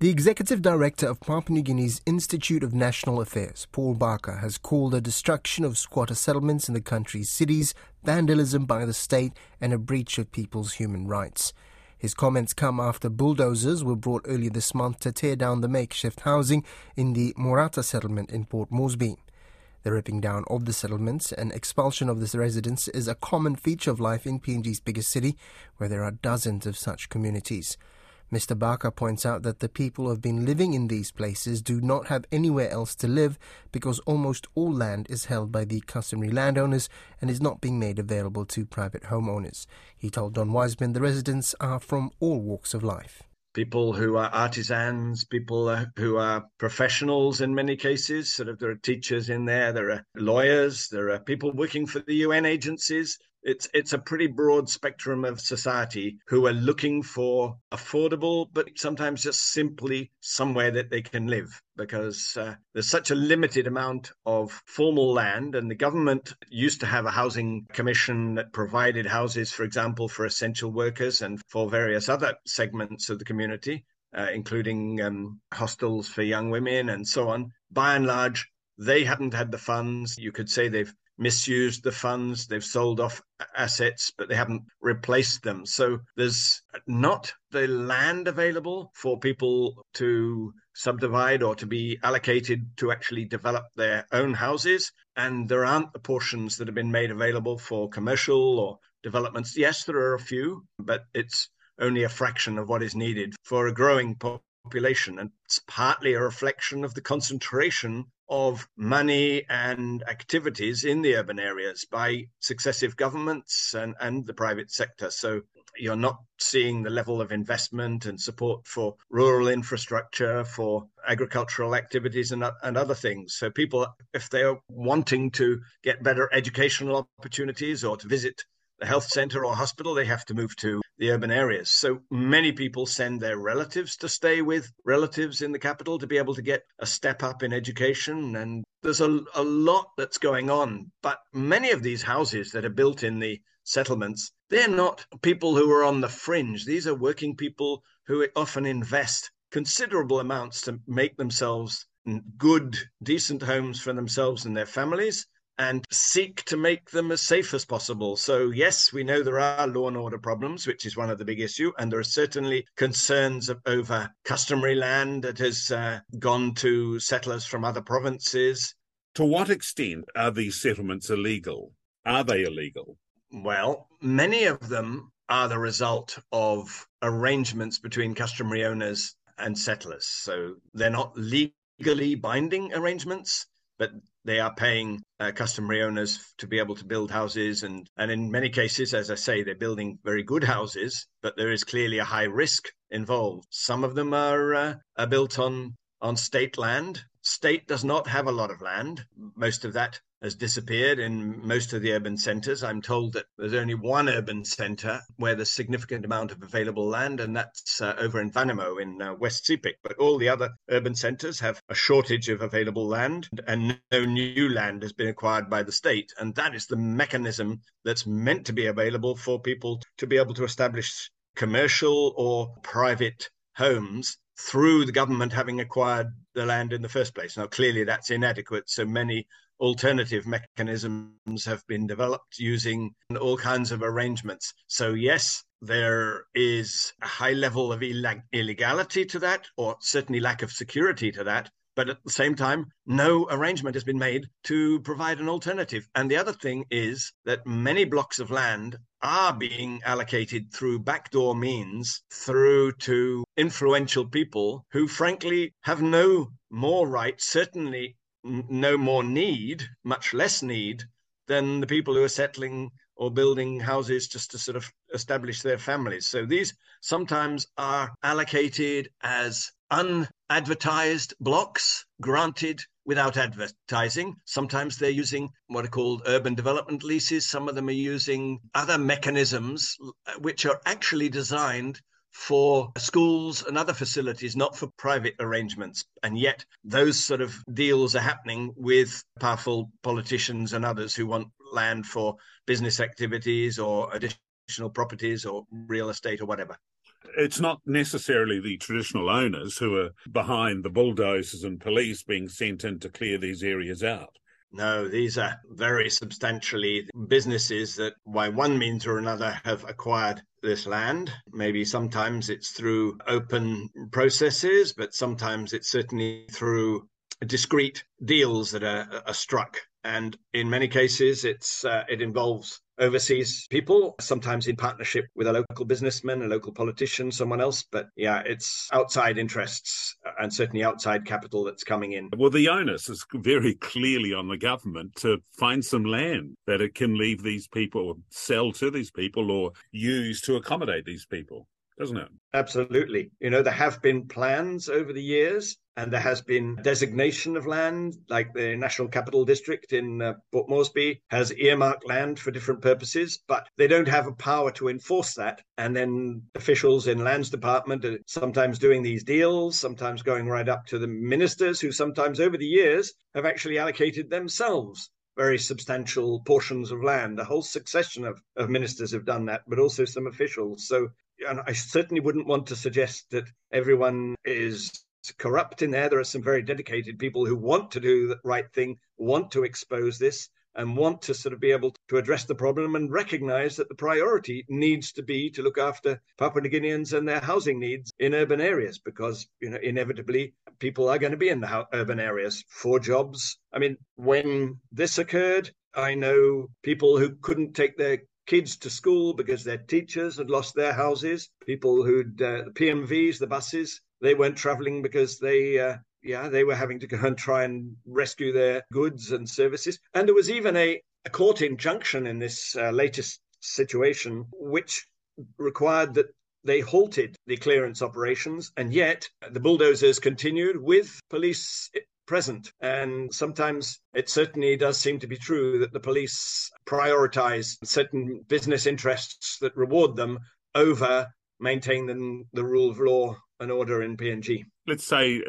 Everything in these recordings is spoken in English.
The executive director of Papua New Guinea's Institute of National Affairs, Paul Barker, has called the destruction of squatter settlements in the country's cities vandalism by the state and a breach of people's human rights. His comments come after bulldozers were brought earlier this month to tear down the makeshift housing in the Morata settlement in Port Moresby. The ripping down of the settlements and expulsion of the residents is a common feature of life in PNG's biggest city, where there are dozens of such communities. Mr. Barker points out that the people who have been living in these places do not have anywhere else to live because almost all land is held by the customary landowners and is not being made available to private homeowners. He told Don Wiseman the residents are from all walks of life people who are artisans, people who are professionals in many cases. Sort of, there are teachers in there, there are lawyers, there are people working for the UN agencies, it's it's a pretty broad spectrum of society who are looking for affordable but sometimes just simply somewhere that they can live because uh, there's such a limited amount of formal land and the government used to have a housing commission that provided houses for example for essential workers and for various other segments of the community uh, including um, hostels for young women and so on by and large they haven't had the funds. You could say they've misused the funds, they've sold off assets, but they haven't replaced them. So there's not the land available for people to subdivide or to be allocated to actually develop their own houses. And there aren't the portions that have been made available for commercial or developments. Yes, there are a few, but it's only a fraction of what is needed for a growing population. And it's partly a reflection of the concentration of money and activities in the urban areas by successive governments and, and the private sector. So you're not seeing the level of investment and support for rural infrastructure, for agricultural activities, and, and other things. So, people, if they're wanting to get better educational opportunities or to visit the health center or hospital, they have to move to the urban areas. So many people send their relatives to stay with relatives in the capital to be able to get a step up in education. And there's a, a lot that's going on. But many of these houses that are built in the settlements, they're not people who are on the fringe. These are working people who often invest considerable amounts to make themselves good, decent homes for themselves and their families and seek to make them as safe as possible. So, yes, we know there are law and order problems, which is one of the big issues, and there are certainly concerns over customary land that has uh, gone to settlers from other provinces. To what extent are these settlements illegal? Are they illegal? Well, many of them are the result of arrangements between customary owners and settlers. So they're not legally binding arrangements, but they are paying uh, customary owners to be able to build houses and and in many cases as i say they're building very good houses but there is clearly a high risk involved. Some of them are, uh, are built on on state land. State does not have a lot of land. Most of that has disappeared in most of the urban centres. I'm told that there's only one urban centre where there's a significant amount of available land, and that's uh, over in Vanimo in uh, West Sepik. But all the other urban centres have a shortage of available land, and no new land has been acquired by the state. And that is the mechanism that's meant to be available for people to be able to establish commercial or private homes through the government having acquired the land in the first place. Now, clearly that's inadequate. So many alternative mechanisms have been developed using all kinds of arrangements. So, yes, there is a high level of illeg- illegality to that, or certainly lack of security to that. But at the same time, no arrangement has been made to provide an alternative. And the other thing is that many blocks of land are being allocated through backdoor means through to influential people who, frankly, have no more right, certainly no more need, much less need, than the people who are settling or building houses just to sort of establish their families. So these sometimes are allocated as unadvertised blocks granted without advertising. Sometimes they're using what are called urban development leases. Some of them are using other mechanisms which are actually designed for schools and other facilities, not for private arrangements. And yet, those sort of deals are happening with powerful politicians and others who want land for business activities or additional properties or real estate or whatever. it's not necessarily the traditional owners who are behind the bulldozers and police being sent in to clear these areas out. No, these are very substantially businesses that, by one means or another, have acquired this land. Maybe sometimes it's through open processes, but sometimes it's certainly through discreet deals that are, are struck. And in many cases, it's uh, it involves overseas people, sometimes in partnership with a local businessman, a local politician, someone else. But yeah, it's outside interests and certainly outside capital that's coming in. Well, the onus is very clearly on the government to find some land that it can leave these people, sell to these people, or use to accommodate these people doesn't it? Absolutely. You know, there have been plans over the years, and there has been designation of land, like the National Capital District in uh, Port Moresby has earmarked land for different purposes, but they don't have a power to enforce that. And then officials in Lands Department are sometimes doing these deals, sometimes going right up to the ministers, who sometimes over the years have actually allocated themselves very substantial portions of land. A whole succession of, of ministers have done that, but also some officials. So and I certainly wouldn't want to suggest that everyone is corrupt in there. There are some very dedicated people who want to do the right thing, want to expose this, and want to sort of be able to address the problem and recognize that the priority needs to be to look after Papua New Guineans and their housing needs in urban areas because you know inevitably people are going to be in the urban areas for jobs. I mean, when this occurred, I know people who couldn't take their kids to school because their teachers had lost their houses. People who'd uh, the PMVs, the buses, they weren't traveling because they. Uh, yeah, they were having to go and try and rescue their goods and services. And there was even a, a court injunction in this uh, latest situation, which required that they halted the clearance operations, and yet the bulldozers continued with police present. And sometimes it certainly does seem to be true that the police prioritize certain business interests that reward them over maintaining the rule of law and order in PNG. Let's say,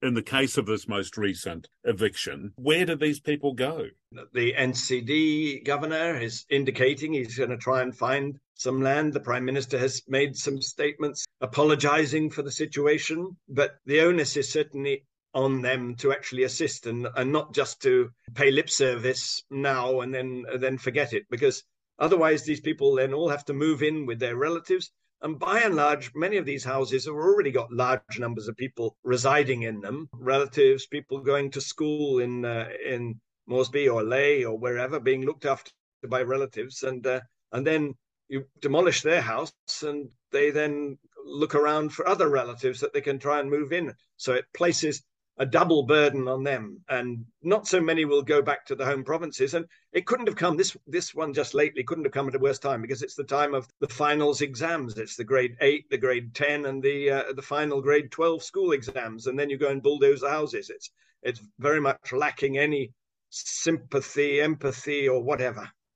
in the case of this most recent eviction, where do these people go? The NCD governor is indicating he's going to try and find some land. The prime minister has made some statements apologizing for the situation, but the onus is certainly on them to actually assist and, and not just to pay lip service now and then then forget it. Because otherwise these people then all have to move in with their relatives. And by and large many of these houses have already got large numbers of people residing in them. Relatives people going to school in uh, in Moresby or Lae or wherever being looked after by relatives. And uh, and then you demolish their house and they then look around for other relatives that they can try and move in. So it places a double burden on them. And not so many will go back to the home provinces. And it couldn't have come this this one just lately couldn't have come at a worse time because it's the time of the finals exams. It's the grade 8 the grade 10 and the uh, the final grade 12 school exams. And then you go and bulldoze the houses. It's it's very much lacking any sympathy empathy or whatever